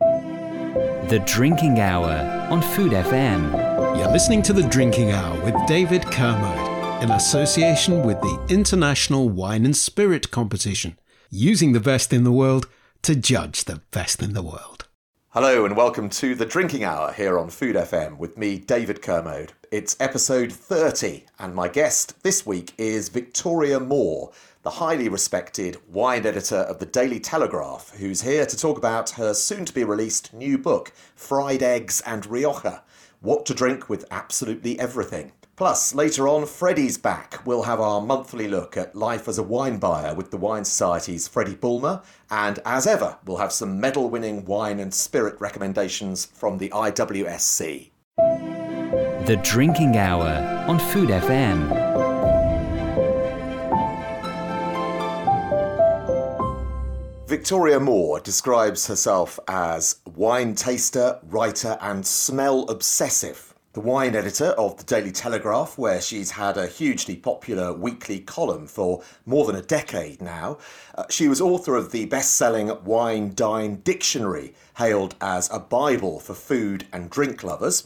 The Drinking Hour on Food FM. You're listening to The Drinking Hour with David Kermode in association with the International Wine and Spirit Competition, using the best in the world to judge the best in the world. Hello and welcome to The Drinking Hour here on Food FM with me, David Kermode. It's episode 30, and my guest this week is Victoria Moore the highly respected wine editor of the Daily Telegraph, who's here to talk about her soon to be released new book, Fried Eggs and Rioja What to Drink with Absolutely Everything. Plus, later on, Freddy's back. We'll have our monthly look at life as a wine buyer with the Wine Society's Freddy Bulmer. And as ever, we'll have some medal winning wine and spirit recommendations from the IWSC. The Drinking Hour on Food FM. Victoria Moore describes herself as wine taster, writer, and smell obsessive. The wine editor of the Daily Telegraph, where she's had a hugely popular weekly column for more than a decade now. Uh, she was author of the best selling Wine Dine Dictionary, hailed as a Bible for food and drink lovers.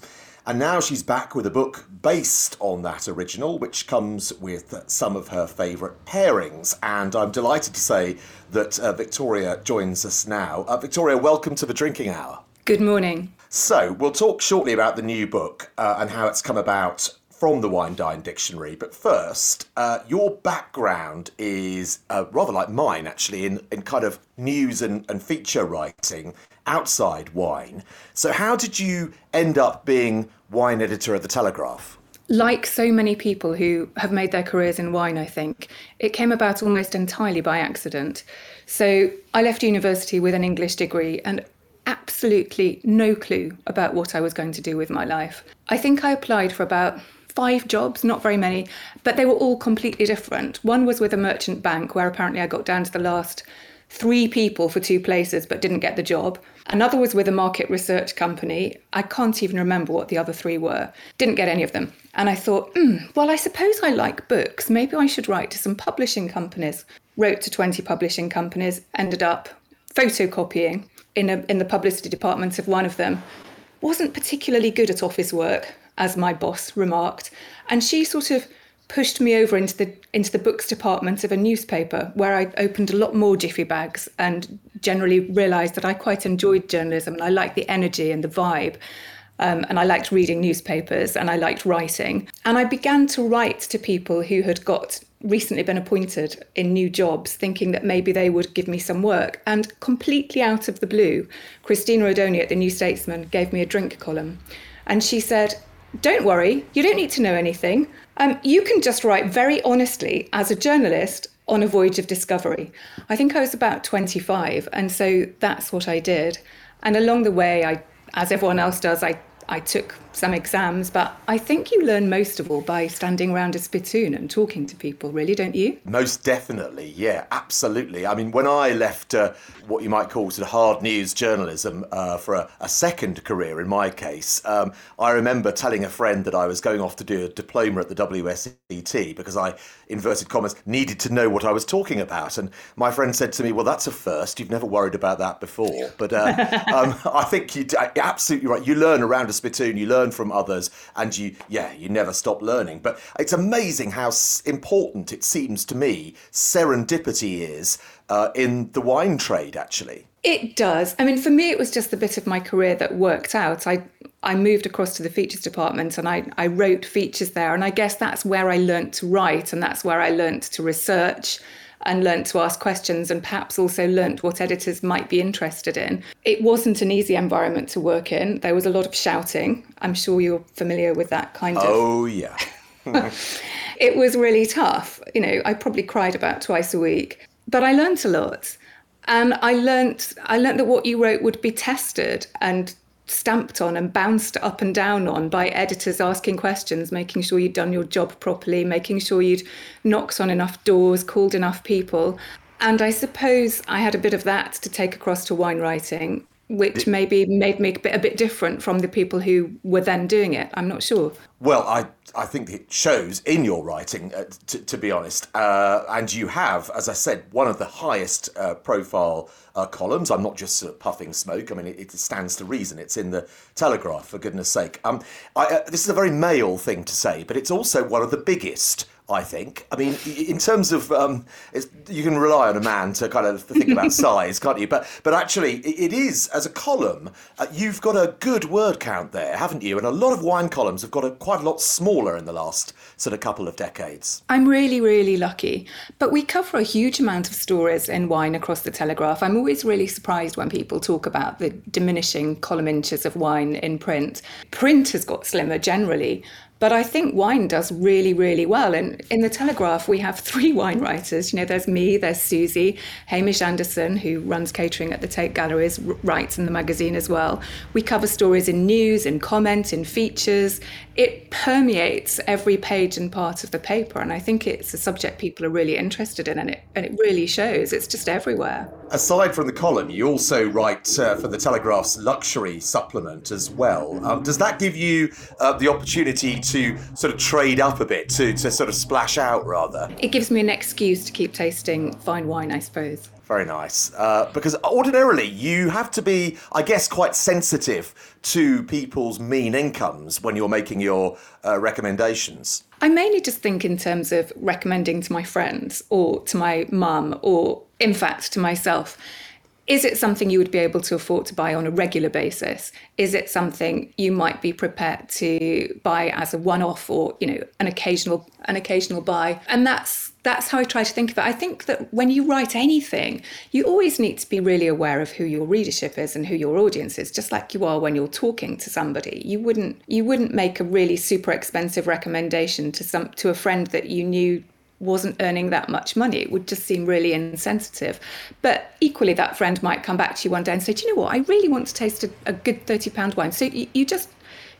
And now she's back with a book based on that original, which comes with some of her favourite pairings. And I'm delighted to say that uh, Victoria joins us now. Uh, Victoria, welcome to the Drinking Hour. Good morning. So, we'll talk shortly about the new book uh, and how it's come about from the Wine Dine Dictionary. But first, uh, your background is uh, rather like mine, actually, in, in kind of news and, and feature writing outside wine. So, how did you end up being wine editor at the Telegraph? Like so many people who have made their careers in wine, I think, it came about almost entirely by accident. So, I left university with an English degree and absolutely no clue about what I was going to do with my life. I think I applied for about five jobs, not very many, but they were all completely different. One was with a merchant bank, where apparently I got down to the last three people for two places but didn't get the job. Another was with a market research company. I can't even remember what the other three were. Didn't get any of them. And I thought, mm, well, I suppose I like books. Maybe I should write to some publishing companies. Wrote to 20 publishing companies, ended up photocopying in, a, in the publicity department of one of them. Wasn't particularly good at office work, as my boss remarked. And she sort of pushed me over into the into the books department of a newspaper where I opened a lot more jiffy bags and generally realized that I quite enjoyed journalism and I liked the energy and the vibe. Um, and I liked reading newspapers and I liked writing. And I began to write to people who had got recently been appointed in new jobs, thinking that maybe they would give me some work. And completely out of the blue, Cristina Odone at the New Statesman gave me a drink column. And she said, Don't worry, you don't need to know anything. Um, you can just write very honestly as a journalist on a voyage of discovery. I think I was about 25, and so that's what I did. And along the way, I, as everyone else does, I I took some exams, but I think you learn most of all by standing around a spittoon and talking to people, really, don't you? Most definitely, yeah, absolutely. I mean, when I left uh, what you might call sort of hard news journalism uh, for a, a, second career, in my case, um, I remember telling a friend that I was going off to do a diploma at the WSET because I, inverted commas, needed to know what I was talking about. And my friend said to me, Well, that's a first. You've never worried about that before. But uh, um, I think you absolutely right. You learn around a spittoon, you learn from others, and you, yeah, you never stop learning. But it's amazing how important it seems to me serendipity is uh, in the wine trade, actually. It does. I mean, for me, it was just the bit of my career that worked out. I I moved across to the features department and I, I wrote features there. And I guess that's where I learnt to write and that's where I learnt to research and learnt to ask questions and perhaps also learnt what editors might be interested in. It wasn't an easy environment to work in. There was a lot of shouting. I'm sure you're familiar with that kind of. Oh, yeah. it was really tough. You know, I probably cried about twice a week, but I learnt a lot. And I learnt I learnt that what you wrote would be tested and stamped on and bounced up and down on by editors asking questions, making sure you'd done your job properly, making sure you'd knocked on enough doors, called enough people. And I suppose I had a bit of that to take across to wine writing, which maybe made me a bit, a bit different from the people who were then doing it. I'm not sure. Well, I, I think it shows in your writing, uh, t- to be honest. Uh, and you have, as I said, one of the highest uh, profile uh, columns. I'm not just sort of puffing smoke. I mean, it, it, stands to reason. It's in the Telegraph, for goodness sake. Um, I, uh, this is a very male thing to say, but it's also one of the biggest I think. I mean, in terms of, um, you can rely on a man to kind of think about size, can't you? But but actually, it is as a column. Uh, you've got a good word count there, haven't you? And a lot of wine columns have got a, quite a lot smaller in the last sort of couple of decades. I'm really really lucky, but we cover a huge amount of stories in wine across the Telegraph. I'm always really surprised when people talk about the diminishing column inches of wine in print. Print has got slimmer generally, but I think wine does really, really well. And in the Telegraph, we have three wine writers. You know, there's me, there's Susie, Hamish Anderson, who runs catering at the Tate Galleries, writes in the magazine as well. We cover stories in news, in comment, in features. It permeates every page and part of the paper. And I think it's a subject people are really interested in, and it, and it really shows. It's just everywhere. Aside from the column, you also write uh, for the Telegraph's luxury supplement as well. Um, does that give you uh, the opportunity to sort of trade up a bit, to, to sort of splash out rather? It gives me an excuse to keep tasting fine wine, I suppose. Very nice. Uh, because ordinarily you have to be, I guess, quite sensitive to people's mean incomes when you're making your uh, recommendations. I mainly just think in terms of recommending to my friends or to my mum or, in fact, to myself. Is it something you would be able to afford to buy on a regular basis? Is it something you might be prepared to buy as a one-off or you know an occasional an occasional buy? And that's that's how I try to think of it. I think that when you write anything, you always need to be really aware of who your readership is and who your audience is, just like you are when you're talking to somebody. You wouldn't you wouldn't make a really super expensive recommendation to some to a friend that you knew wasn't earning that much money. It would just seem really insensitive. But equally, that friend might come back to you one day and say, "Do you know what? I really want to taste a, a good thirty pound wine." So you, you, just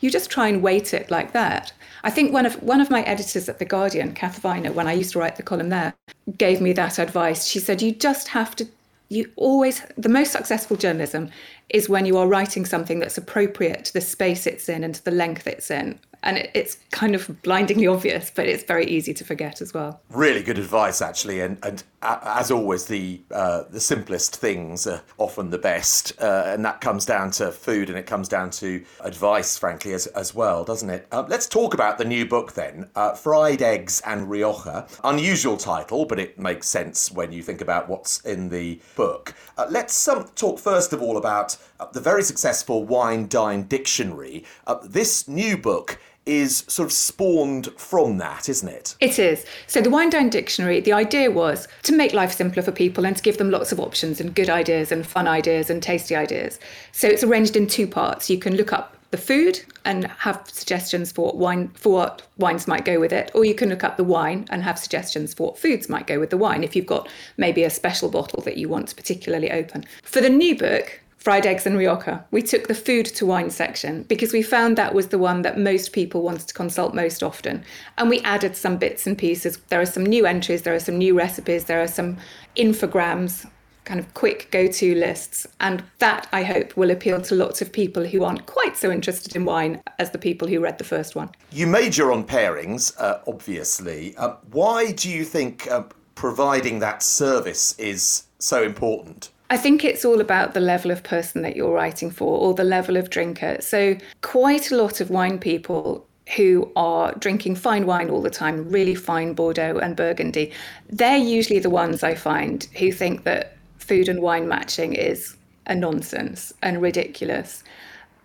you just try and weight it like that. I think one of one of my editors at the Guardian, Kath Viner, when I used to write the column there, gave me that advice. She said, "You just have to." You always, the most successful journalism is when you are writing something that's appropriate to the space it's in and to the length it's in and it, it's kind of blindingly obvious, but it's very easy to forget as well. Really good advice, actually, and and as always, the uh, the simplest things are often the best, uh, and that comes down to food, and it comes down to advice, frankly, as as well, doesn't it? Uh, let's talk about the new book then, uh, Fried Eggs and Rioja. Unusual title, but it makes sense when you think about what's in the book. Uh, let's um, talk first of all about uh, the very successful Wine Dine Dictionary. this new book is sort of spawned from that, isn't it? It is. So, the Wine Dine Dictionary, the idea was to make life simpler for people and to give them lots of options and good ideas and fun ideas and tasty ideas. So, it's arranged in two parts. You can look up the food and have suggestions for what wine for what wines might go with it or you can look up the wine and have suggestions for what foods might go with the wine if you've got maybe a special bottle that you want to particularly open for the new book fried eggs and Rioja. We took the food to wine section because we found that was the one that most people wanted to consult most often. And we added some bits and pieces. There are some new entries, there are some new recipes, there are some infograms, kind of quick go to lists. And that, I hope, will appeal to lots of people who aren't quite so interested in wine as the people who read the first one. You major on pairings, uh, obviously. Uh, why do you think uh, providing that service is so important? I think it's all about the level of person that you're writing for or the level of drinker. So, quite a lot of wine people who are drinking fine wine all the time, really fine Bordeaux and Burgundy, they're usually the ones I find who think that food and wine matching is a nonsense and ridiculous.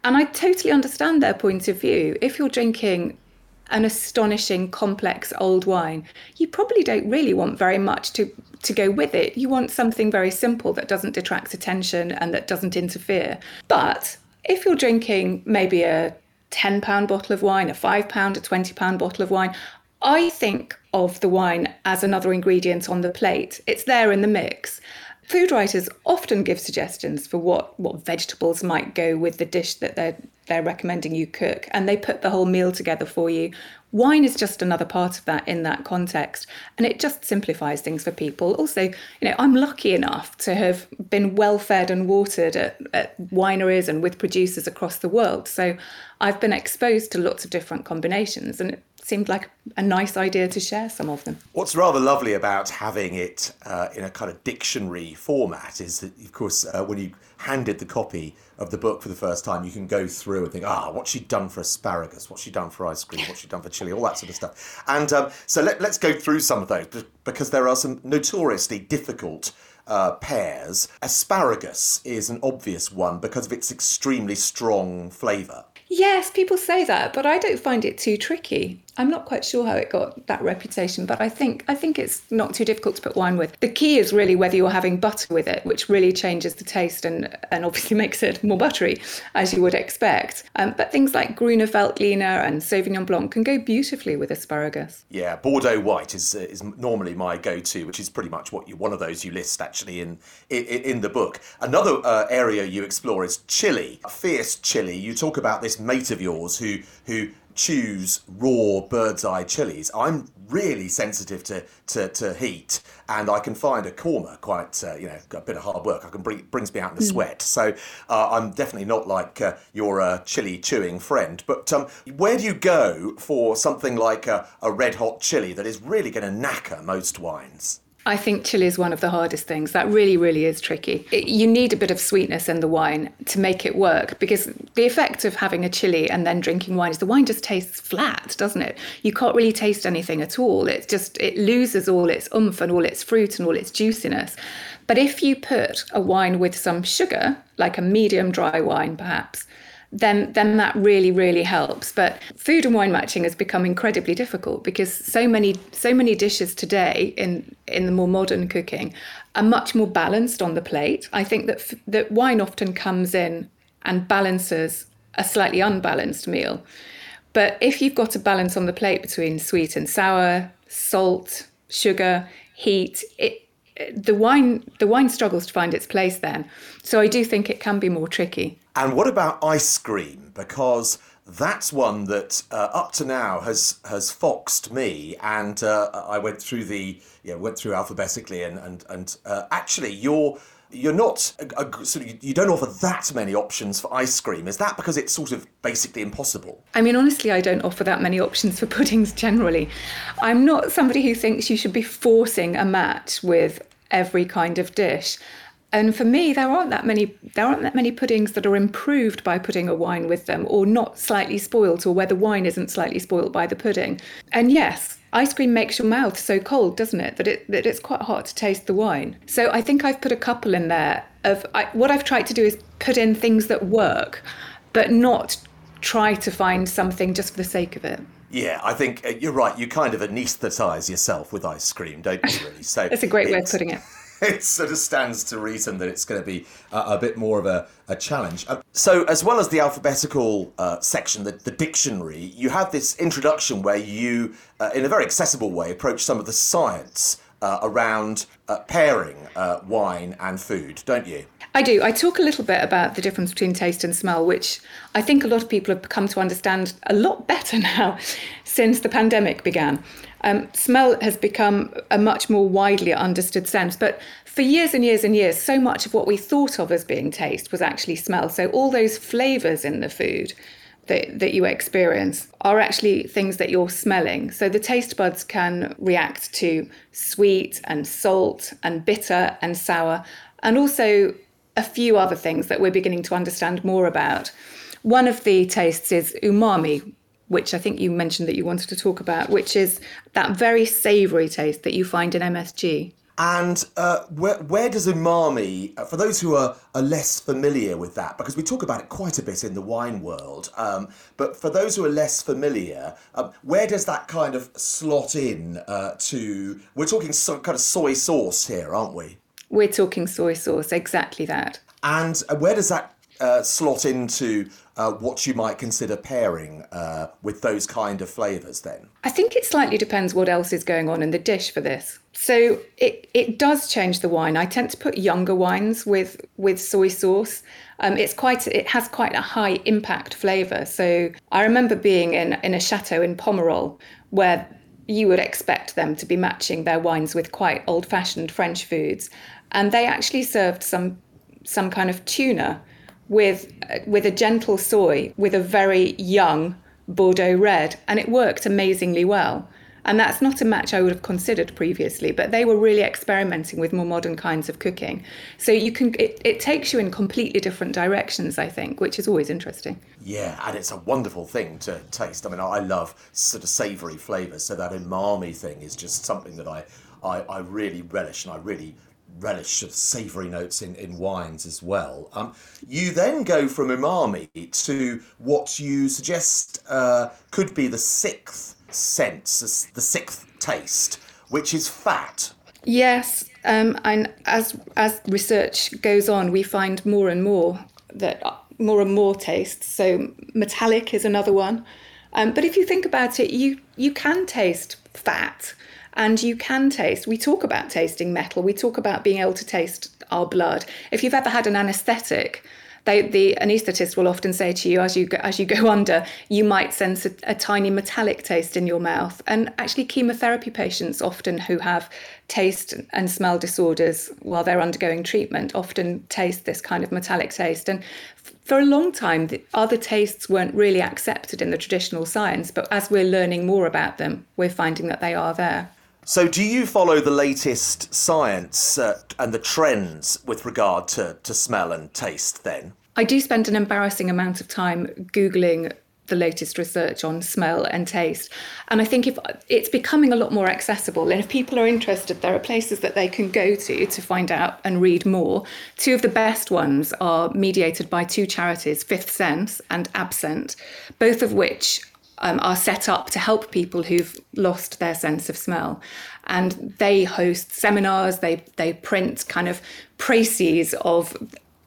And I totally understand their point of view. If you're drinking an astonishing, complex old wine, you probably don't really want very much to, to go with it. You want something very simple that doesn't detract attention and that doesn't interfere. But if you're drinking maybe a £10 bottle of wine, a £5, a £20 bottle of wine, I think of the wine as another ingredient on the plate. It's there in the mix. Food writers often give suggestions for what, what vegetables might go with the dish that they're they're recommending you cook and they put the whole meal together for you. Wine is just another part of that in that context and it just simplifies things for people. Also you know i'm lucky enough to have been well fed and watered at, at wineries and with producers across the world so i've been exposed to lots of different combinations and it seemed like a nice idea to share some of them. What's rather lovely about having it uh, in a kind of dictionary format is that, of course, uh, when you handed the copy of the book for the first time, you can go through and think, ah, what's she done for asparagus? What's she done for ice cream? What's she done for chili? All that sort of stuff. And um, so let, us go through some of those because there are some notoriously difficult uh, pairs. Asparagus is an obvious one because of its extremely strong flavour. Yes, people say that, but I don't find it too tricky. I'm not quite sure how it got that reputation, but I think I think it's not too difficult to put wine with. The key is really whether you're having butter with it, which really changes the taste and and obviously makes it more buttery, as you would expect. Um, but things like Grüner Veltliner and Sauvignon Blanc can go beautifully with asparagus. Yeah, Bordeaux White is is normally my go-to, which is pretty much what you one of those you list actually in in, in the book. Another uh, area you explore is chili, fierce chili. You talk about this mate of yours who who chews raw bird's eye chilies. I'm really sensitive to, to, to, heat and I can find a korma quite, uh, you know, a bit of hard work. I can bring, brings me out in the mm. sweat. So uh, I'm definitely not like uh, your uh, chili chewing friend. But um, where do you go for something like a, a red hot chili that is really going to knacker most wines? I think chili is one of the hardest things. That really, really is tricky. It, you need a bit of sweetness in the wine to make it work because the effect of having a chili and then drinking wine is the wine just tastes flat, doesn't it? You can't really taste anything at all. It just it loses all its oomph and all its fruit and all its juiciness. But if you put a wine with some sugar, like a medium dry wine perhaps, then then that really really helps. But food and wine matching has become incredibly difficult because so many so many dishes today in in the more modern cooking are much more balanced on the plate. I think that that wine often comes in and balances a slightly unbalanced meal. But if you've got a balance on the plate between sweet and sour salt sugar heat it the wine the wine struggles to find its place then. So i do think it can be more tricky and what about ice cream? Because that's one that uh, up to now has has foxed me, and uh, I went through the yeah went through alphabetically, and and and uh, actually you're you're not a, a, sort of, you don't offer that many options for ice cream. Is that because it's sort of basically impossible? I mean, honestly, I don't offer that many options for puddings generally. I'm not somebody who thinks you should be forcing a match with every kind of dish. And for me, there aren't that many there aren't that many puddings that are improved by putting a wine with them, or not slightly spoilt, or where the wine isn't slightly spoilt by the pudding. And yes, ice cream makes your mouth so cold, doesn't it, that it that it's quite hard to taste the wine. So I think I've put a couple in there of I, what I've tried to do is put in things that work, but not try to find something just for the sake of it. Yeah, I think uh, you're right. You kind of anaesthetise yourself with ice cream, don't you? Really. So that's a great way of putting it. it sort of stands to reason that it's going to be a, a bit more of a, a challenge. Uh, so, as well as the alphabetical uh, section, the, the, dictionary, you have this introduction where you, uh, in a very accessible way, approach some of the science uh, around uh, pairing uh, wine and food, don't you? I do. I talk a little bit about the difference between taste and smell, which I think a lot of people have come to understand a lot better now since the pandemic began. Um, smell has become a much more widely understood sense, but for years and years and years, so much of what we thought of as being taste was actually smell. So all those flavors in the food that, that you experience are actually things that you're smelling. So the taste buds can react to sweet and salt and bitter and sour, and also a few other things that we're beginning to understand more about. One of the tastes is umami, which I think you mentioned that you wanted to talk about, which is that very savoury taste that you find in MSG. And uh, where, where does umami, uh, for those who are, are less familiar with that, because we talk about it quite a bit in the wine world, um, but for those who are less familiar, um, where does that kind of slot in uh, to? We're talking some kind of soy sauce here, aren't we? We're talking soy sauce, exactly that. And uh, where does that uh, slot into uh, what you might consider pairing uh, with those kind of flavours then? I think it slightly depends what else is going on in the dish for this. So it, it does change the wine. I tend to put younger wines with with soy sauce. Um, it's quite it has quite a high impact flavour. So I remember being in in a chateau in Pomerol where you would expect them to be matching their wines with quite old fashioned French foods, and they actually served some some kind of tuna with with a gentle soy with a very young Bordeaux red, and it worked amazingly well. And that's not a match I would have considered previously, but they were really experimenting with more modern kinds of cooking. So you can it, it takes you in completely different directions, I think, which is always interesting. Yeah, and it's a wonderful thing to taste. I mean, I love sort of savoury flavours, so that umami thing is just something that I, I, I really relish and I really relish of savoury notes in, in wines as well. Um, you then go from umami to what you suggest uh, could be the sixth sense, the sixth taste, which is fat. Yes, um, and as as research goes on, we find more and more that uh, more and more tastes. So metallic is another one. Um, but if you think about it, you you can taste fat and you can taste. We talk about tasting metal. We talk about being able to taste our blood. If you've ever had an anaesthetic, they, the anaesthetist will often say to you as you go, as you go under, you might sense a, a, tiny metallic taste in your mouth. And actually, chemotherapy patients often who have taste and smell disorders while they're undergoing treatment often taste this kind of metallic taste. And for a long time, the other tastes weren't really accepted in the traditional science, but as we're learning more about them, we're finding that they are there. So, do you follow the latest science uh, and the trends with regard to, to smell and taste then? I do spend an embarrassing amount of time Googling the latest research on smell and taste. And I think if it's becoming a lot more accessible, and if people are interested, there are places that they can go to to find out and read more. Two of the best ones are mediated by two charities, Fifth Sense and Absent, both of which um, are set up to help people who've lost their sense of smell. And they host seminars, they, they print kind of précis of,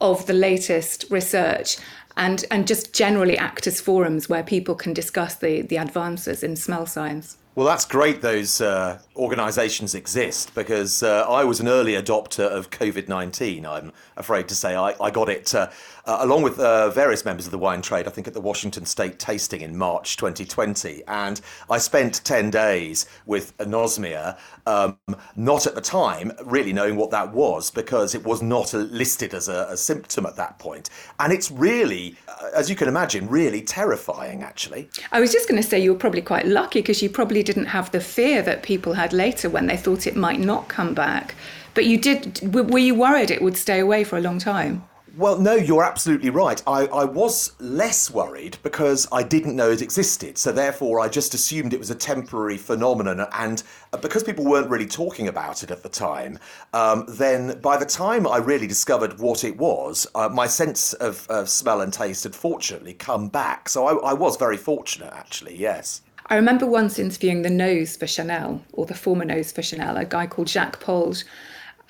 of the latest research and, and just generally act as forums where people can discuss the, the advances in smell science. Well, that's great those uh, organisations exist because uh, I was an early adopter of COVID 19. I'm afraid to say I, I got it uh, uh, along with uh, various members of the wine trade, I think at the Washington State Tasting in March 2020. And I spent 10 days with anosmia, um, not at the time really knowing what that was because it was not listed as a, a symptom at that point. And it's really, uh, as you can imagine, really terrifying actually. I was just going to say you were probably quite lucky because you probably didn't have the fear that people had later when they thought it might not come back. But you did, were you worried it would stay away for a long time? Well, no, you're absolutely right. I, I was less worried because I didn't know it existed. So, therefore, I just assumed it was a temporary phenomenon. And uh, because people weren't really talking about it at the time, um, then by the time I really discovered what it was, uh, my sense of, of, smell and taste had fortunately come back. So, I, I was very fortunate, actually, yes. I remember once interviewing the nose for Chanel, or the former nose for Chanel, a guy called Jacques Polge.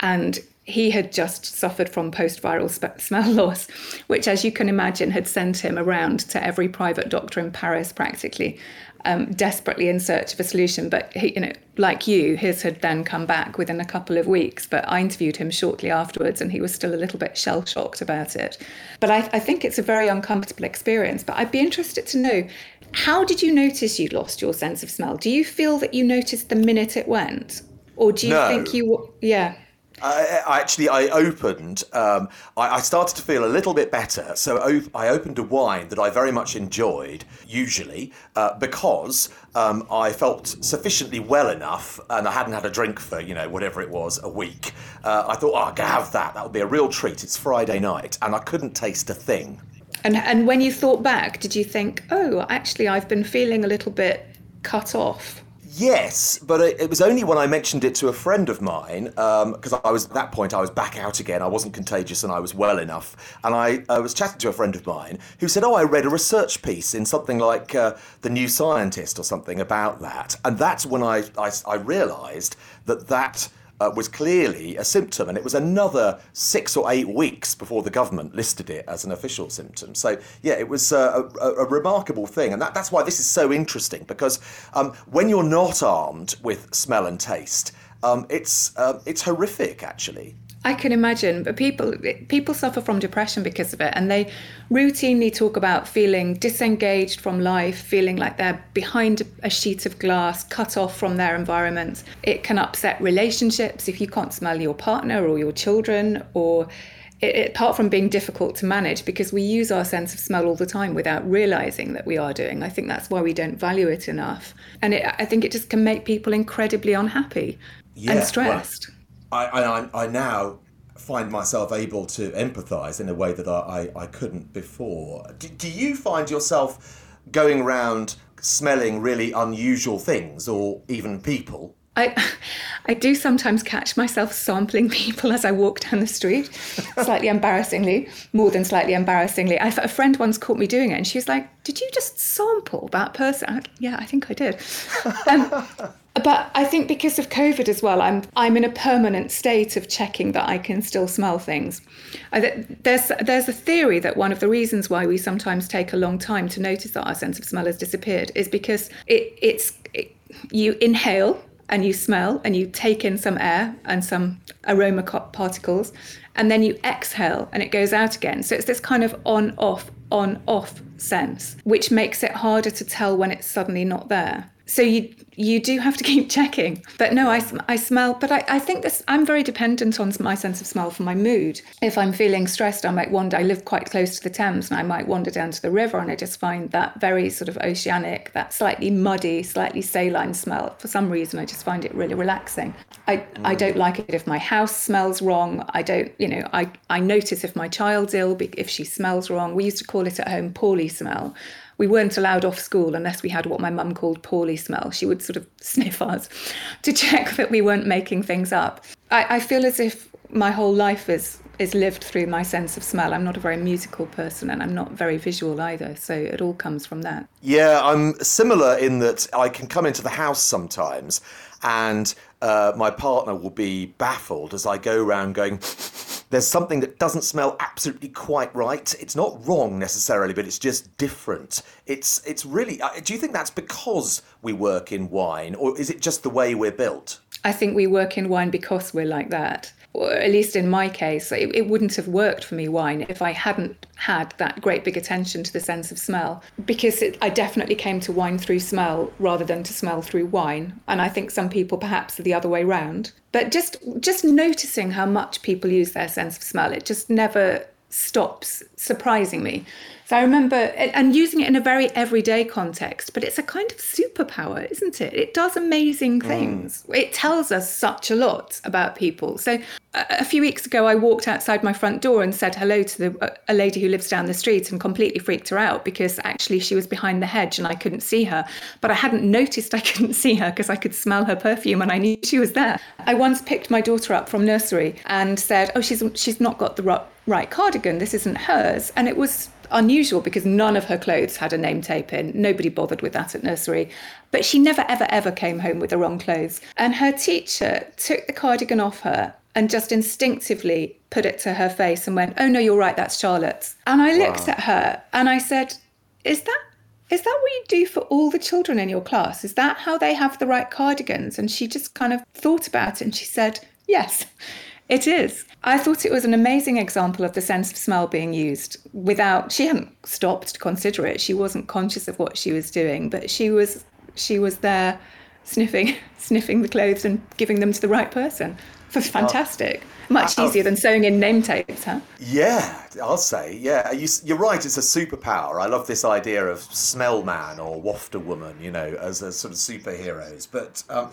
And he had just suffered from post viral sp- smell loss, which, as you can imagine, had sent him around to every private doctor in Paris practically, um, desperately in search of a solution. But he, you know, like you, his had then come back within a couple of weeks. But I interviewed him shortly afterwards, and he was still a little bit shell shocked about it. But I, I think it's a very uncomfortable experience. But I'd be interested to know how did you notice you'd lost your sense of smell? Do you feel that you noticed the minute it went? Or do you no. think you, yeah? I, I actually, I opened. Um, I, I, started to feel a little bit better, so op- I opened a wine that I very much enjoyed. Usually, uh, because um, I felt sufficiently well enough, and I hadn't had a drink for you know whatever it was a week. Uh, I thought, oh, I can have that. That would be a real treat. It's Friday night, and I couldn't taste a thing. And and when you thought back, did you think, oh, actually, I've been feeling a little bit cut off? Yes, but it, it, was only when I mentioned it to a friend of mine, because um, I was at that point I was back out again. I wasn't contagious and I was well enough. And I, I was chatting to a friend of mine who said, "Oh, I read a research piece in something like uh, the New Scientist or something about that." And that's when I I, I realised that that uh, was clearly a symptom, and it was another six or eight weeks before the government listed it as an official symptom. So, yeah, it was uh, a, a, remarkable thing, and that, that's why this is so interesting because um, when you're not armed with smell and taste, um, it's uh, it's horrific actually. I can imagine, but people people suffer from depression because of it, and they routinely talk about feeling disengaged from life, feeling like they're behind a sheet of glass, cut off from their environment. It can upset relationships if you can't smell your partner or your children, or it, apart from being difficult to manage, because we use our sense of smell all the time without realizing that we are doing. I think that's why we don't value it enough, and it, I think it just can make people incredibly unhappy yeah, and stressed. Well, I, I, I now find myself able to empathise in a way that I, I, I couldn't before. Do, do you find yourself going around smelling really unusual things or even people? I, I do sometimes catch myself sampling people as I walk down the street, slightly embarrassingly, more than slightly embarrassingly. I, a friend once caught me doing it, and she was like, "Did you just sample that person?" I, yeah, I think I did. Um, but I think because of COVID as well, I'm I'm in a permanent state of checking that I can still smell things. I, there's there's a theory that one of the reasons why we sometimes take a long time to notice that our sense of smell has disappeared is because it it's it, you inhale and you smell and you take in some air and some aroma particles and then you exhale and it goes out again. So it's this kind of on off on off sense, which makes it harder to tell when it's suddenly not there so you you do have to keep checking. But no i, I smell but I, I think this i'm very dependent on my sense of smell for my mood. If i'm feeling stressed i might wander i live quite close to the thames and i might wander down to the river and i just find that very sort of oceanic that slightly muddy slightly saline smell. For some reason i just find it really relaxing. I mm. i don't like it if my house smells wrong. I don't you know i i notice if my child's ill if she smells wrong. We used to call it at home poorly smell we weren't allowed off school unless we had what my mum called poorly smell. She would sort of sniff us to check that we weren't making things up. I, I feel as if my whole life is is lived through my sense of smell. I'm not a very musical person and I'm not very visual either. So it all comes from that. Yeah, I'm similar in that I can come into the house sometimes and uh, my partner will be baffled as I go around going, there's something that doesn't smell absolutely quite right. It's not wrong necessarily, but it's just different. It's it's really. Uh, do you think that's because we work in wine, or is it just the way we're built? I think we work in wine because we're like that at least in my case, it, it, wouldn't have worked for me, wine, if I hadn't had that great big attention to the sense of smell. Because it, I definitely came to wine through smell rather than to smell through wine. And I think some people perhaps are the other way round. But just just noticing how much people use their sense of smell, it just never stops surprising me. So I remember, and using it in a very everyday context, but it's a kind of superpower, isn't it? It does amazing mm. things. Mm. It tells us such a lot about people. So a few weeks ago, I walked outside my front door and said hello to the, a lady who lives down the street and completely freaked her out because actually she was behind the hedge and I couldn't see her. But I hadn't noticed I couldn't see her because I could smell her perfume and I knew she was there. I once picked my daughter up from nursery and said, "Oh, she's she's not got the right cardigan. This isn't hers." And it was unusual because none of her clothes had a name tape in. Nobody bothered with that at nursery. But she never, ever, ever came home with the wrong clothes. And her teacher took the cardigan off her and just instinctively put it to her face and went, Oh, no, you're right, that's Charlotte's. And I looked wow. at her and I said, Is that is that what you do for all the children in your class? Is that how they have the right cardigans? And she just kind of thought about it and she said, Yes. It is. I thought it was an amazing example of the sense of smell being used without she hadn't stopped to consider it. She wasn't conscious of what she was doing, but she was she was there sniffing sniffing the clothes and giving them to the right person. Was fantastic. Much easier than sewing in name tapes, huh? Yeah, I'll say. Yeah, you, are right. It's a superpower. I love this idea of smell man or wafter woman, you know, as, as sort of superheroes. But um,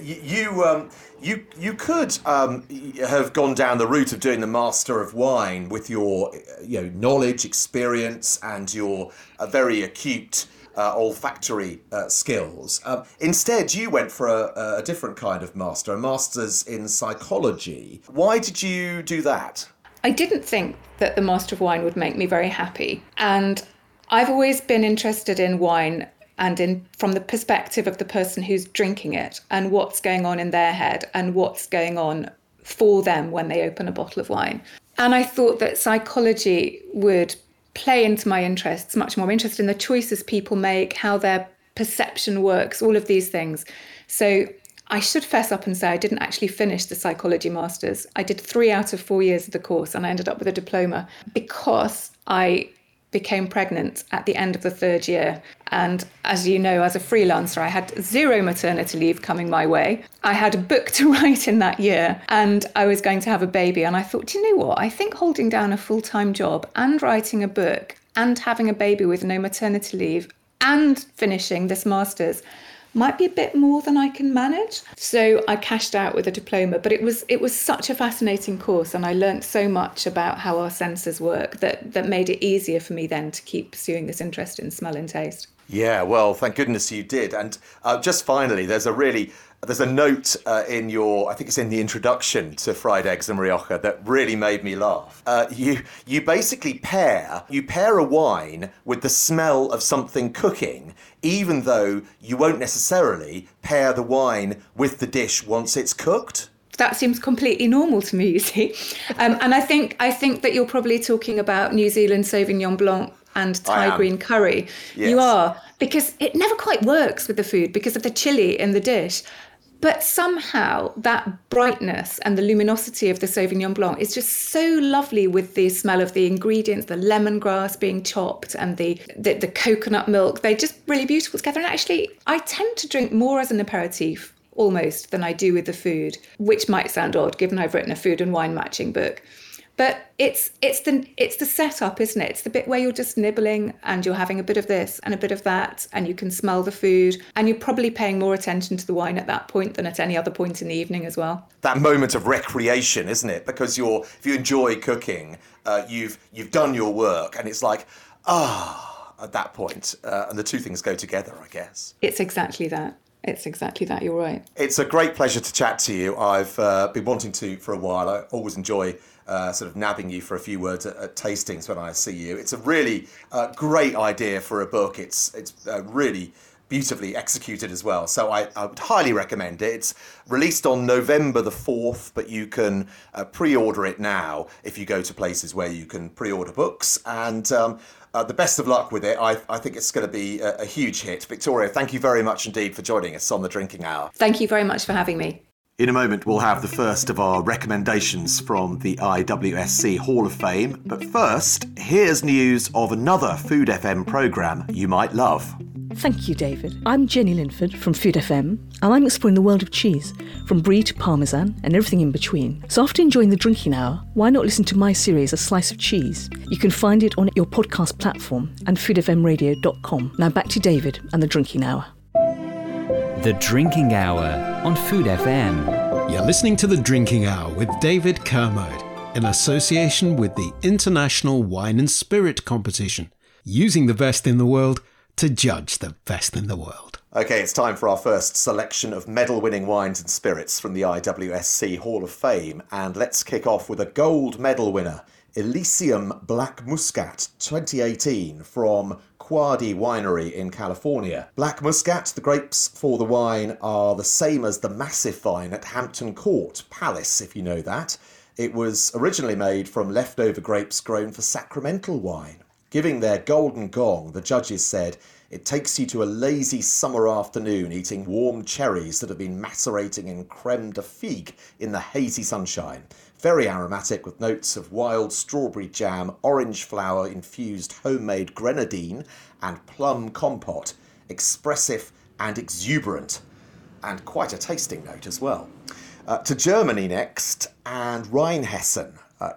you you, um, you you could um, have gone down the route of doing the Master of Wine with your you know knowledge, experience, and your uh, very acute uh, olfactory uh, skills. Um, instead, you went for a, a different kind of master, a master's in psychology. Why did you do that? I didn't think that the Master of Wine would make me very happy, and I've always been interested in wine and in from the perspective of the person who's drinking it and what's going on in their head and what's going on for them when they open a bottle of wine. And I thought that psychology would play into my interests, much more interested in the choices people make, how their perception works, all of these things. So I should fess up and say I didn't actually finish the psychology masters. I did three out of four years of the course and I ended up with a diploma because I became pregnant at the end of the third year. And as you know, as a freelancer, I had zero maternity leave coming my way. I had a book to write in that year and I was going to have a baby. And I thought, you know what? I think holding down a full time job and writing a book and having a baby with no maternity leave and finishing this master's might be a bit more than I can manage. So I cashed out with a diploma, but it was it was such a fascinating course and I learned so much about how our senses work that that made it easier for me then to keep pursuing this interest in smell and taste. Yeah, well, thank goodness you did. And uh, just finally, there's a really there's a note uh, in your, I think it's in the introduction to Fried Eggs and Rioja that really made me laugh. Uh, you you basically pair you pair a wine with the smell of something cooking, even though you won't necessarily pair the wine with the dish once it's cooked that seems completely normal to me you see um, and i think i think that you're probably talking about new zealand sauvignon blanc and Thai green curry. Yes. You are because it never quite works with the food because of the chili in the dish. But somehow that brightness and the luminosity of the Sauvignon Blanc is just so lovely with the smell of the ingredients, the lemongrass being chopped and the, the, the coconut milk. They're just really beautiful together. And actually, I tend to drink more as an aperitif almost than I do with the food, which might sound odd given I've written a food and wine matching book. But it's it's the it's the setup, isn't it? It's the bit where you're just nibbling and you're having a bit of this and a bit of that, and you can smell the food, and you're probably paying more attention to the wine at that point than at any other point in the evening as well. That moment of recreation, isn't it? Because you're if you enjoy cooking, uh, you've you've done your work, and it's like ah at that point, uh, and the two things go together, I guess. It's exactly that. It's exactly that. You're right. It's a great pleasure to chat to you. I've uh, been wanting to for a while. I always enjoy uh, sort of nabbing you for a few words at, at tastings when I see you. It's a really uh, great idea for a book. It's it's uh, really beautifully executed as well. So I, I, would highly recommend it. It's released on November the 4th, but you can uh, pre order it now if you go to places where you can pre order books. And um, uh, the best of luck with it. I, I think it's going to be a, a huge hit. Victoria, thank you very much indeed for joining us on the Drinking Hour. Thank you very much for having me. In a moment, we'll have the first of our recommendations from the IWSC Hall of Fame. But first, here's news of another Food FM programme you might love. Thank you, David. I'm Jenny Linford from Food FM, and I'm exploring the world of cheese, from brie to parmesan and everything in between. So after enjoying the drinking hour, why not listen to my series, A Slice of Cheese? You can find it on your podcast platform and foodfmradio.com. Now back to David and the drinking hour. The Drinking Hour on Food FM. You're listening to The Drinking Hour with David Kermode in association with the International Wine and Spirit Competition, using the best in the world to judge the best in the world. Okay, it's time for our first selection of medal winning wines and spirits from the IWSC Hall of Fame. And let's kick off with a gold medal winner. Elysium Black Muscat 2018 from Quady Winery in California. Black Muscat, the grapes for the wine are the same as the massive vine at Hampton Court Palace, if you know that. It was originally made from leftover grapes grown for sacramental wine. Giving their golden gong, the judges said, it takes you to a lazy summer afternoon eating warm cherries that have been macerating in creme de figue in the hazy sunshine. Very aromatic with notes of wild strawberry jam, orange flower infused homemade grenadine, and plum compote. Expressive and exuberant, and quite a tasting note as well. Uh, to Germany next, and Rheinhessen. Uh,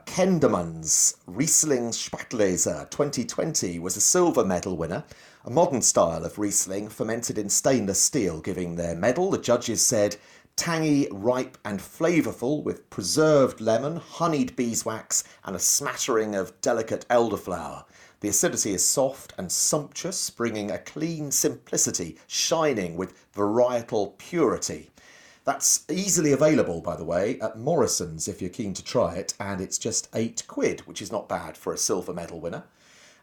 Riesling Spätlese 2020 was a silver medal winner, a modern style of Riesling fermented in stainless steel, giving their medal, the judges said, tangy, ripe, and flavourful with preserved lemon, honeyed beeswax, and a smattering of delicate elderflower. The acidity is soft and sumptuous, bringing a clean simplicity, shining with varietal purity. That's easily available, by the way, at Morrison's if you're keen to try it, and it's just eight quid, which is not bad for a silver medal winner.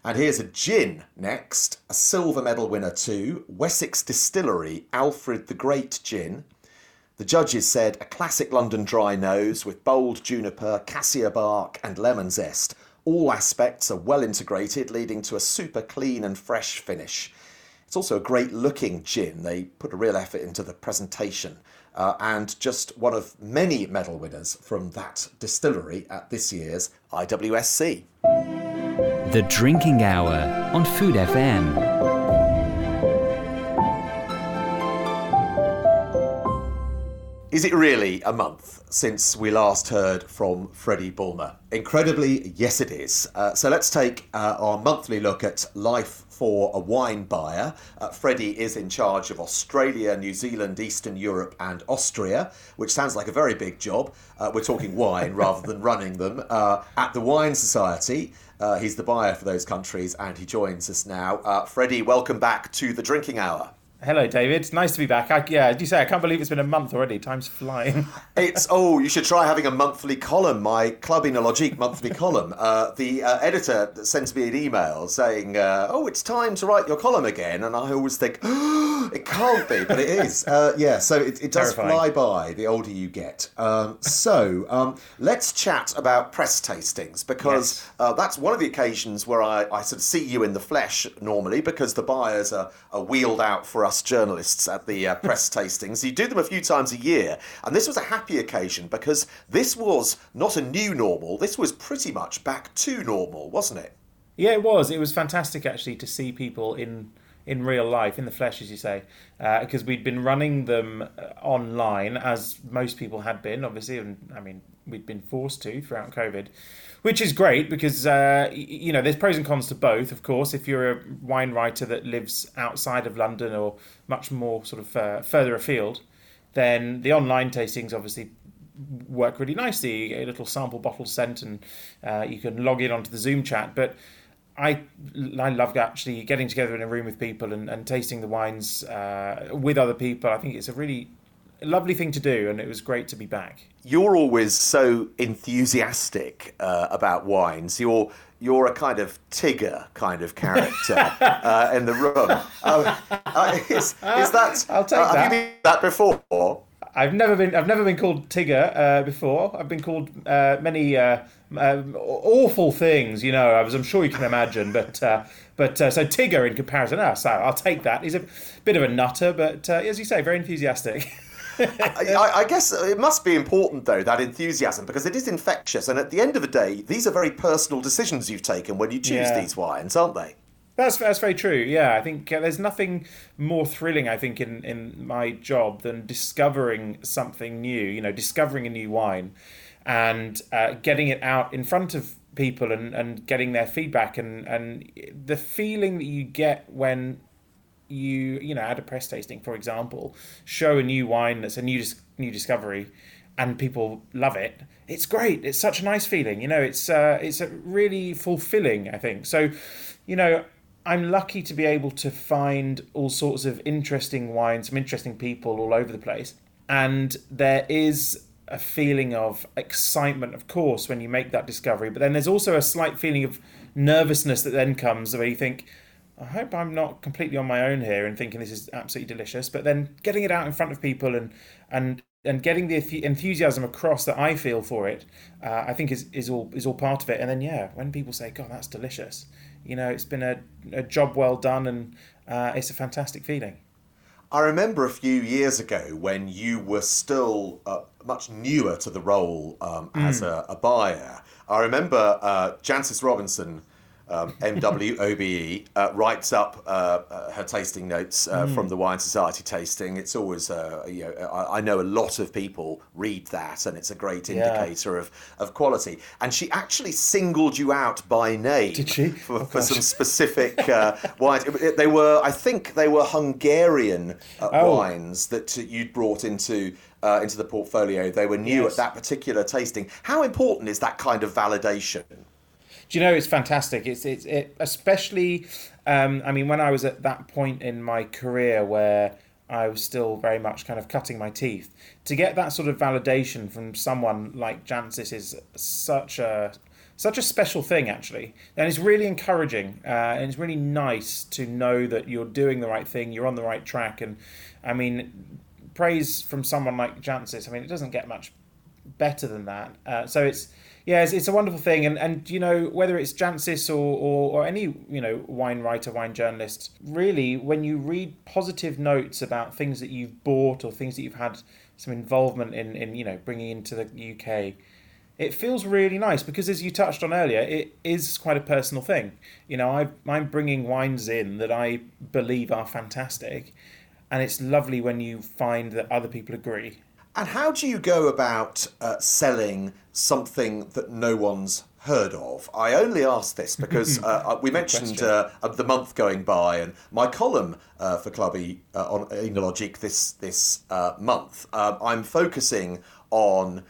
And here's a gin next, a silver medal winner too, Wessex Distillery Alfred the Great gin. The judges said a classic London dry nose with bold juniper, cassia bark, and lemon zest. All aspects are well integrated, leading to a super clean and fresh finish. It's also a great looking gin. They put a real effort into the presentation. Uh, and just one of many medal winners from that distillery at this year's IWSC. The Drinking Hour on Food FM. Is it really a month since we last heard from Freddy Bulmer? Incredibly, yes, it is. Uh, so let's take uh, our monthly look at life for a wine buyer. Uh, Freddy is in charge of Australia, New Zealand, Eastern Europe, and Austria, which sounds like a very big job. Uh, we're talking wine rather than running them. Uh, at the Wine Society, uh, he's the buyer for those countries, and he joins us now. Freddy, welcome back to the Drinking Hour. Hello, David. It's nice to be back. I, yeah, as you say, I can't believe it's been a month already. Time's flying. it's oh, you should try having a monthly column. My Club Oenologique monthly column. Uh, the uh, editor sends me an email saying, uh, "Oh, it's time to write your column again," and I always think, oh, "It can't be," but it is. Uh, yeah, so it, it does Terrifying. fly by the older you get. Um, so um, let's chat about press tastings because yes. Uh, that's one of the occasions where I, I sort of see you in the flesh normally because the buyers are, are wheeled out for us journalists at the uh, press tastings. You do them a few times a year, and this was a happy occasion because this was not a new normal. This was pretty much back to normal, wasn't it? Yeah, it was. It was fantastic actually to see people in in real life, in the flesh, as you say, because uh, we'd been running them uh, online, as most people had been, obviously, and I mean, we'd been forced to throughout COVID which is great because uh, you know there's pros and cons to both. Of course, if you're a wine writer that lives outside of London or much more sort of uh, further afield, then the online tastings obviously work really nicely. You get a little sample bottle sent, and uh, you can log in onto the Zoom chat. But I I love actually getting together in a room with people and, and tasting the wines uh, with other people. I think it's a really lovely thing to do, and it was great to be back. You're always so enthusiastic uh, about wines. You're you're a kind of Tigger kind of character uh, in the room. Uh, uh, is, is, that? I'll take uh, that. Have you been that before? I've never been. I've never been called Tigger uh, before. I've been called uh, many awful things. You know, as I'm sure you can imagine. But but so Tigger in comparison, ah, so I'll take that. He's a bit of a nutter, but as you say, very enthusiastic. I, I, guess it must be important, though, that enthusiasm, because it is infectious. And at the end of the day, these are very personal decisions you've taken when you choose yeah. these wines, aren't they? That's that's very true. Yeah, I think uh, there's nothing more thrilling, I think, in in my job than discovering something new. You know, discovering a new wine, and uh, getting it out in front of people and, and getting their feedback and and the feeling that you get when you you know at a press tasting for example show a new wine that's a new new discovery and people love it it's great. It's such a nice feeling you know it's uh, it's really fulfilling i think. So you know i'm lucky to be able to find all sorts of interesting wines some interesting people all over the place. And there is a feeling of excitement of course when you make that discovery but then there's also a slight feeling of nervousness that then comes where you think I hope I'm not completely on my own here and thinking this is absolutely delicious, but then getting it out in front of people and and and getting the enthusiasm across that I feel for it, uh, I think is, is all is all part of it. And then yeah, when people say, "God, that's delicious," you know, it's been a, a job well done, and uh, it's a fantastic feeling. I remember a few years ago when you were still uh, much newer to the role um, mm. as a, a, buyer. I remember uh, Jancis Robinson um, MW OBE, uh, writes up uh, uh, her tasting notes uh, mm. from the Wine Society tasting. It's always, uh, you know, I, I, know a lot of people read that, and it's a great indicator yeah. of, of quality. And she actually singled you out by name. Did she? For, oh, for some specific uh, wines. They were, I think, they were Hungarian oh. wines that you'd brought into. into the portfolio, they were new yes. at that particular tasting. How important is that kind of validation? Do you know it's fantastic? It's it's it, especially. Um, I mean, when I was at that point in my career where I was still very much kind of cutting my teeth, to get that sort of validation from someone like Jancis is such a such a special thing actually and it's really encouraging uh, and it's really nice to know that you're doing the right thing you're on the right track and i mean praise from someone like jancis i mean it doesn't get much better than that uh, so it's yeah it's, it's, a wonderful thing and and you know whether it's jancis or, or or any you know wine writer wine journalist really when you read positive notes about things that you've bought or things that you've had some involvement in in you know bringing into the uk it feels really nice because as you touched on earlier it is quite a personal thing. You know i i'm bringing wines in that i believe are fantastic and it's lovely when you find that other people agree and how do you go about uh, selling something that no one's heard of? I only ask this because uh, uh we mentioned uh, the month going by, and my column uh, for Clubby uh, on Enologic this this month. Um, I'm focusing on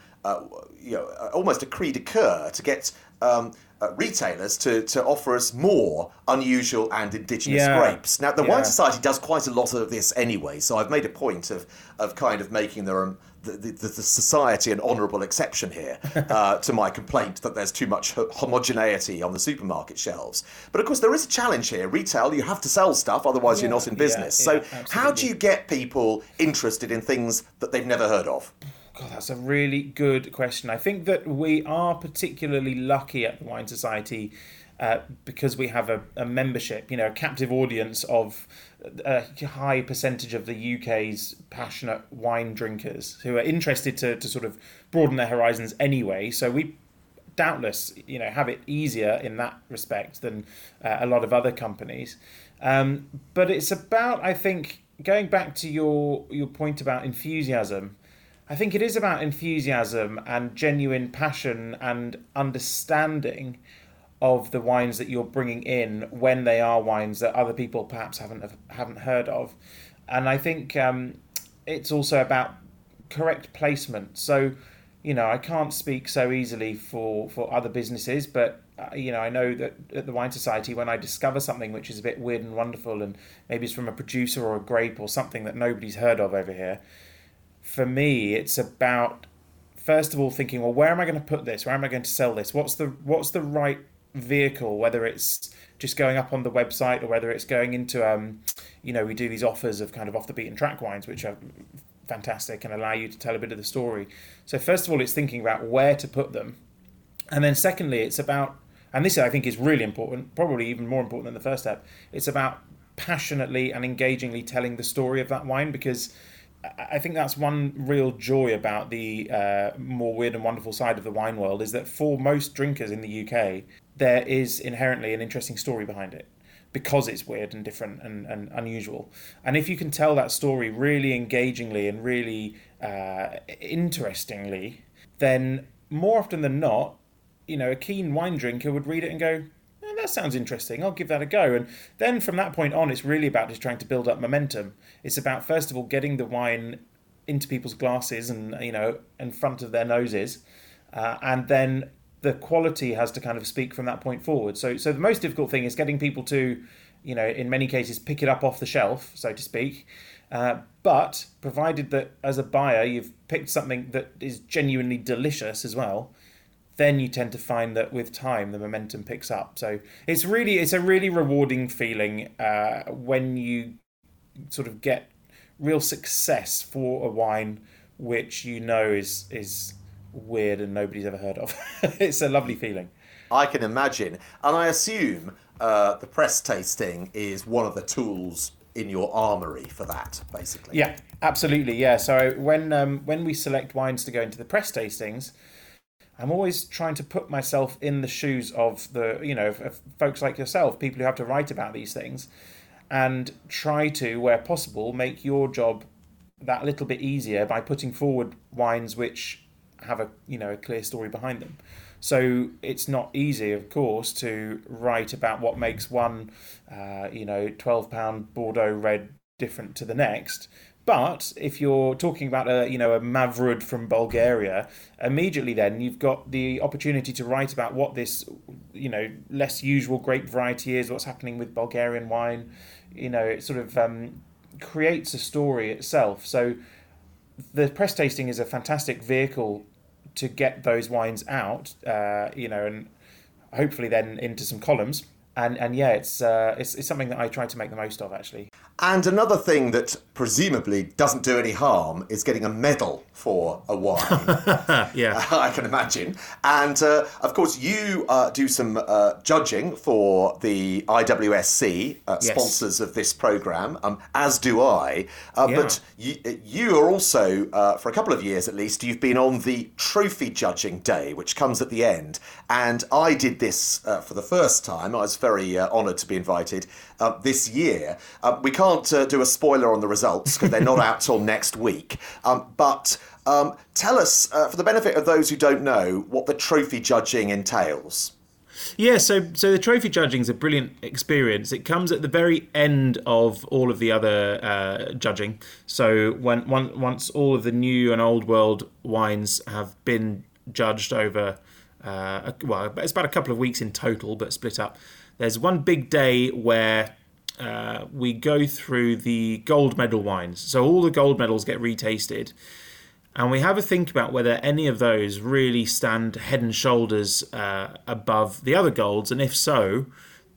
you know, almost a cri de coeur to get um, uh, retailers to, to offer us more unusual and indigenous yeah. grapes. Now, the yeah. Wine Society does quite a lot of this anyway, so I've made a point of, of kind of making the, um, the, the, the, society an honourable exception here uh, to my complaint that there's too much homogeneity on the supermarket shelves. But of course, there is a challenge here. Retail, you have to sell stuff, otherwise, yeah. you're not in business. so, how do you get people interested in things that they've never heard of? God, that's a really good question. I think that we are particularly lucky at the Wine Society uh, because we have a, a, membership, you know, a captive audience of a high percentage of the UK's passionate wine drinkers who are interested to, to sort of broaden their horizons anyway. So we doubtless, you know, have it easier in that respect than uh, a lot of other companies. Um, but it's about, I think, going back to your your point about enthusiasm I think it is about enthusiasm and genuine passion and understanding of the wines that you're bringing in when they are wines that other people perhaps haven't haven't heard of, and I think um, it's also about correct placement. So, you know, I can't speak so easily for for other businesses, but uh, you know, I know that at the Wine Society, when I discover something which is a bit weird and wonderful, and maybe it's from a producer or a grape or something that nobody's heard of over here for me, it's about first of all thinking, well, where am I going to put this? Where am I going to sell this? What's the what's the right vehicle? Whether it's just going up on the website or whether it's going into, um, you know, we do these offers of kind of off the beaten track wines, which are fantastic and allow you to tell a bit of the story. So first of all, it's thinking about where to put them, and then secondly, it's about, and this I think is really important, probably even more important than the first step. It's about passionately and engagingly telling the story of that wine because I think that's one real joy about the uh, more weird and wonderful side of the wine world is that for most drinkers in the UK, there is inherently an interesting story behind it because it's weird and different and, and unusual. And if you can tell that story really engagingly and really uh, interestingly, then more often than not, you know, a keen wine drinker would read it and go, that sounds interesting. I'll give that a go. And then from that point on, it's really about just trying to build up momentum. It's about first of all getting the wine into people's glasses and you know in front of their noses, uh, and then the quality has to kind of speak from that point forward. So so the most difficult thing is getting people to, you know, in many cases pick it up off the shelf, so to speak. Uh, but provided that as a buyer you've picked something that is genuinely delicious as well, then you tend to find that with time the momentum picks up. So it's really it's a really rewarding feeling uh, when you sort of get real success for a wine which you know is is weird and nobody's ever heard of. it's a lovely feeling. I can imagine, and I assume uh, the press tasting is one of the tools in your armory for that, basically. Yeah, absolutely. Yeah. So when um, when we select wines to go into the press tastings, I'm always trying to put myself in the shoes of the, you know, of folks like yourself, people who have to write about these things, and try to, where possible, make your job that little bit easier by putting forward wines which have a, you know, a clear story behind them. So it's not easy, of course, to write about what makes one, uh, you know, twelve pound Bordeaux red different to the next. But if you're talking about a you know a Mavrud from Bulgaria, immediately then you've got the opportunity to write about what this you know less usual grape variety is, what's happening with Bulgarian wine. You know, it sort of um, creates a story itself. So the press tasting is a fantastic vehicle to get those wines out. Uh, you know, and hopefully then into some columns. And, and yeah, it's, uh, it's it's something that I try to make the most of actually. And another thing that presumably doesn't do any harm is getting a medal for a wine. yeah, I can imagine. And uh, of course, you uh, do some uh, judging for the IWSC, uh, Yes. sponsors of this program, um, as do I. Uh, Yeah. But you, you are also, uh, for a couple of years at least, you've been on the trophy judging day, which comes at the end. And I did this uh, for the first time. I was very uh, honoured to be invited uh, this year. Uh, we can't uh, do a spoiler on the results because they're not out till next week. Um, but um, tell us, uh, for the benefit of those who don't know, what the trophy judging entails. Yeah, so so the trophy judging is a brilliant experience. It comes at the very end of all of the other uh, judging. So when one, once all of the new and old world wines have been judged over, uh, well, it's about a couple of weeks in total, but split up. There's one big day where uh, we go through the gold medal wines. So all the gold medals get retasted and we have a think about whether any of those really stand head and shoulders uh, above the other golds, and if so,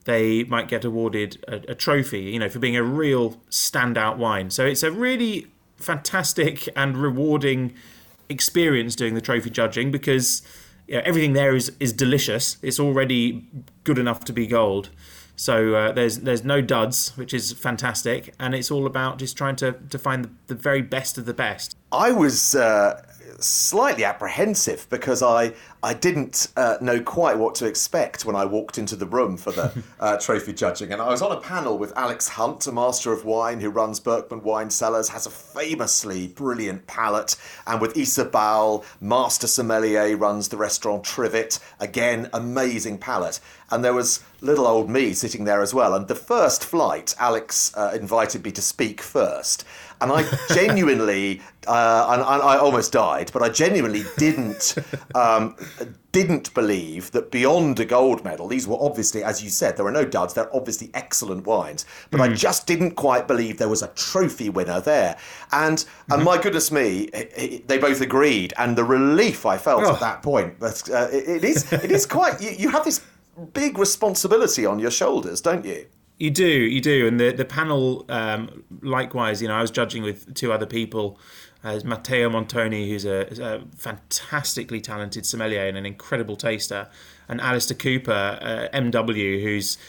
they might get awarded a, a trophy, you know, for being a real standout wine. So it's a really fantastic and rewarding experience doing the trophy judging because you know, everything there is is delicious. It's already good enough to be gold. So uh, there's there's no duds, which is fantastic, and it's all about just trying to, to find the, the very best of the best. I was uh, slightly apprehensive because I I didn't uh, know quite what to expect when I walked into the room for the uh, trophy judging, and I was on a panel with Alex Hunt, a master of wine who runs Berkmann Wine Cellars, has a famously brilliant palate, and with Isa Bal, master sommelier, runs the restaurant Trivet, again amazing palate, and there was little old me sitting there as well. And the first flight, Alex uh, invited me to speak first. And I genuinely, uh, and, and I almost died, but I genuinely didn't um, didn't believe that beyond a gold medal, these were obviously, as you said, there are no duds. They're obviously excellent wines, but I just didn't quite believe there was a trophy winner there. And and my goodness me, i- i- they both agreed, and the relief I felt Oh. at that point. But uh, it, it is it is quite. You, you have this big responsibility on your shoulders, don't you? You do, you do, and the the panel um, likewise. You know, I was judging with two other people. Uh, Matteo Montoni, who's a, a fantastically talented sommelier and an incredible taster, and Alistair Cooper, uh, MW, who's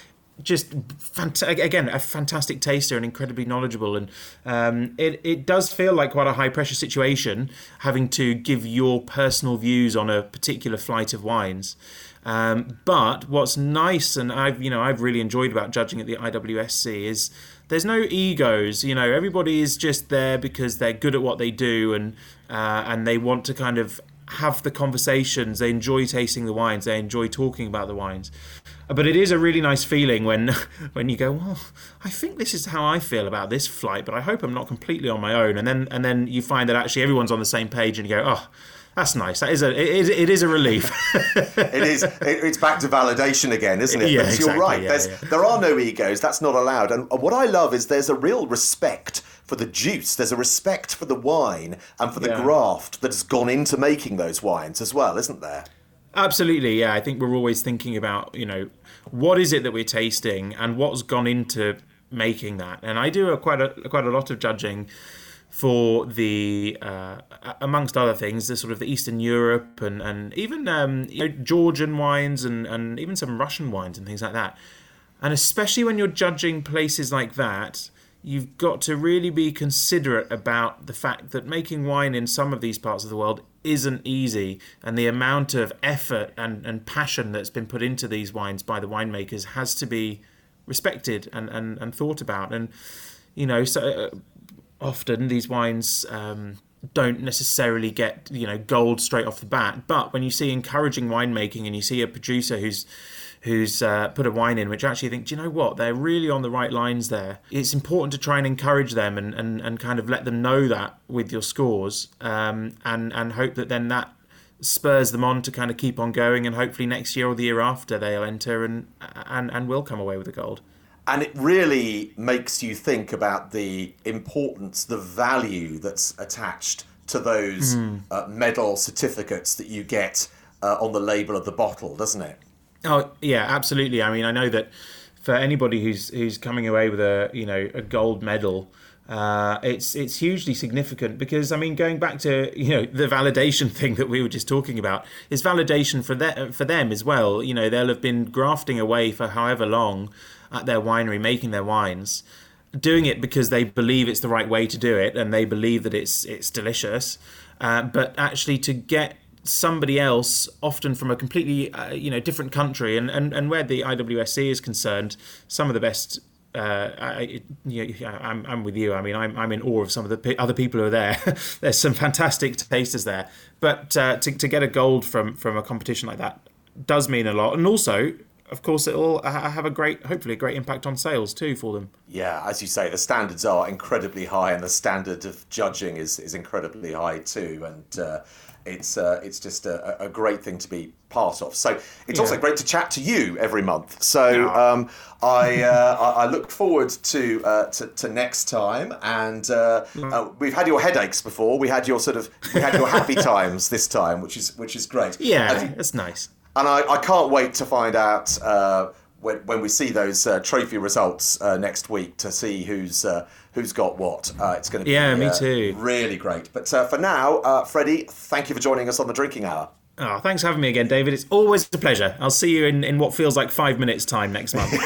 just fant- again a fantastic taster and incredibly knowledgeable and um, it, it does feel like quite a high pressure situation having to give your personal views on a particular flight of wines um, but what's nice and I've you know I've really enjoyed about judging at the IWSC is there's no egos you know everybody is just there because they're good at what they do and uh, and they want to kind of have the conversations. They enjoy tasting the wines. They enjoy talking about the wines. But it is a really nice feeling when when you go well i think this is how i feel about this flight but i hope i'm not completely on my own. And then and then you find that actually everyone's on the same page and you go oh that's nice that is a it, is- it is a relief it is. It, it's back to validation again, isn't it? Yeah, but you're exactly, right. yeah, there's, yeah. There are no egos. That's not allowed. And what I love is there's a real respect for the juice. There's a respect for the wine and for the Yeah. graft that has gone into making those wines as well, isn't there? Absolutely, yeah. I think we're always thinking about, you know, what is it that we're tasting and what's gone into making that. And I do a, quite a quite a lot of judging for the, uh, amongst other things, the sort of the Eastern Europe and and even um, you know, Georgian wines and and even some Russian wines and things like that. And especially when you're judging places like that, you've got to really be considerate about the fact that making wine in some of these parts of the world isn't easy. And the amount of effort and, and passion that's been put into these wines by the winemakers has to be respected and, and, and thought about. And, you know, so uh, often these wines um, don't necessarily get you know gold straight off the bat. But when you see encouraging winemaking and you see a producer who's who's uh, put a wine in which actually think do you know what? They're really on the right lines there. It's important to try and encourage them and, and, and kind of let them know that with your scores um, and and hope that then that spurs them on to kind of keep on going and hopefully next year or the year after they'll enter and and, and will come away with the gold And it really makes you think about the importance, the value that's attached to those uh, medal certificates that you get uh, on the label of the bottle, doesn't it? Oh yeah, absolutely. I mean, I know that for anybody who's who's coming away with a you know a gold medal. Uh, it's it's hugely significant because I mean going back to you know the validation thing that we were just talking about is validation for them for them as well. You know they'll have been grafting away for however long at their winery making their wines, doing it because they believe it's the right way to do it and they believe that it's it's delicious. Uh, but actually to get somebody else, often from a completely uh, you know different country, and, and and where the IWSC is concerned, some of the best. Uh, I, you know, I'm, I'm with you. I mean, I'm, I'm in awe of some of the p- other people who are there. There's some fantastic tasters there, but uh, to, to get a gold from from a competition like that does mean a lot. And also, of course, it'll have a great, hopefully, a great impact on sales too for them. Yeah, as you say, the standards are incredibly high, and the standard of judging is is incredibly high too. And uh, it's uh, it's just a, a, great thing to be part of. So it's yeah. also great to chat to you every month. So um, I, uh, I look forward to, uh, to, to next time. And uh, mm. uh, we've had your headaches before. We had your sort of we had your happy times this time, which is which is great. Yeah, it's nice. And I, I can't wait to find out uh, when, when we see those trophy results next week to see who's who's got what. Uh, it's going to be yeah, me uh, too. Really great. But uh, for now, uh, Freddy, thank you for joining us on the Drinking Hour. Oh, thanks for having me again, David. It's always a pleasure. I'll see you in, in what feels like five minutes' time next month.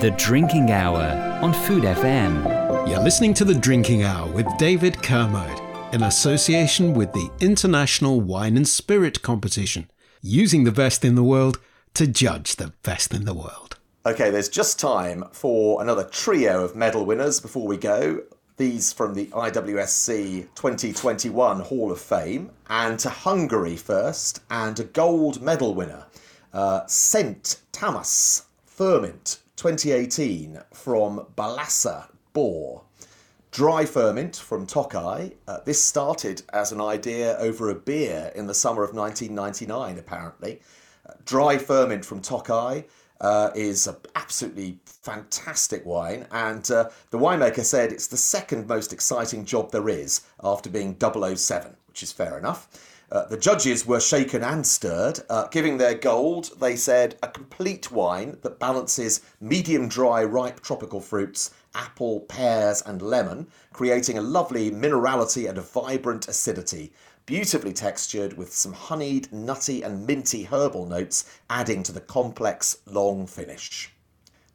the Drinking Hour on Food FM. You're listening to The Drinking Hour with David Kermode in association with the International Wine and Spirit Competition, using the best in the world to judge the best in the world. Okay, there's just time for another trio of medal winners before we go. These from the IWSC 2021 Hall of Fame. And to Hungary first, and a gold medal winner, uh, Szent Tamás Ferment 2018 from Balassa, Bor. Dry ferment from Tokaj. Uh, this started as an idea over a beer in the summer of 1999, apparently. Uh, dry ferment from Tokaj uh, is an absolutely fantastic wine, and uh, the winemaker said it's the second most exciting job there is after being 007, which is fair enough. Uh, the judges were shaken and stirred, uh, giving their gold, they said, a complete wine that balances medium dry ripe tropical fruits, apple, pears, and lemon, creating a lovely minerality and a vibrant acidity beautifully textured with some honeyed, nutty, and minty herbal notes adding to the complex, long finish.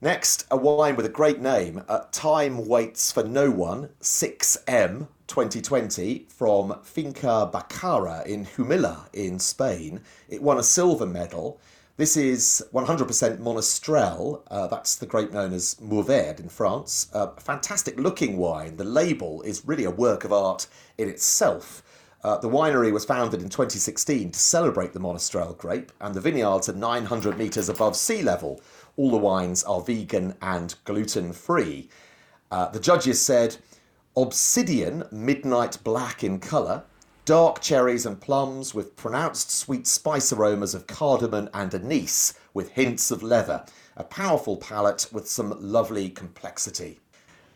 Next, a wine with a great name, uh, Time Waits for No One, 6M 2020 from Finca Bacara in Jumilla in Spain. It won a silver medal. This is 100% Monastrell. Uh, that's the grape known as Mourvèdre in France. Uh, fantastic looking wine. The label is really a work of art in itself. Uh, the winery was founded in 2016 to celebrate the Monastrell grape, and the vineyards are 900 metres above sea level. All the wines are vegan and gluten free. Uh, the judges said obsidian, midnight black in colour, dark cherries and plums with pronounced sweet spice aromas of cardamom and anise with hints of leather, a powerful palate with some lovely complexity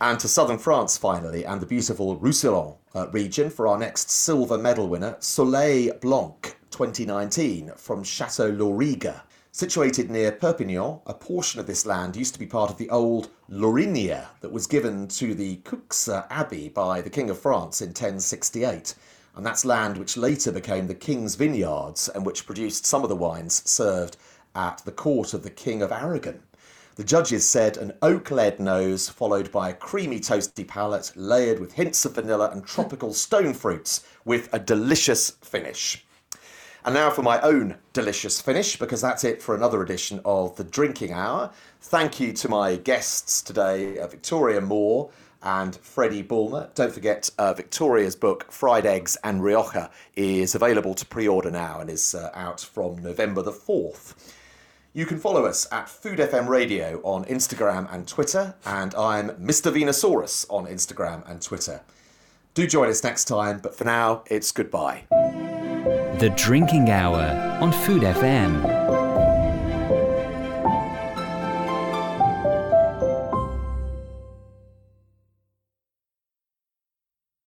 and to southern France finally, and the beautiful Roussillon uh, region for our next silver medal winner, Soleil Blanc 2019 from Chateau Lauriga. Situated near Perpignan, a portion of this land used to be part of the old Laurinière that was given to the Cuxa Abbey by the King of France in 1068. And that's land which later became the King's Vineyards and which produced some of the wines served at the court of the King of Aragon. The judges said an oak led nose, followed by a creamy toasty palate, layered with hints of vanilla and tropical stone fruits, with a delicious finish. And now for my own delicious finish, because that's it for another edition of the Drinking Hour. Thank you to my guests today, uh, Victoria Moore and Freddy Bulmer. Don't forget, uh, Victoria's book, Fried Eggs and Rioja, is available to pre order now and is uh, out from November the 4th. You can follow us at Food FM Radio on Instagram and Twitter, and I'm Mr. Venusaurus on Instagram and Twitter. Do join us next time, but for now, it's goodbye. The Drinking Hour on Food FM.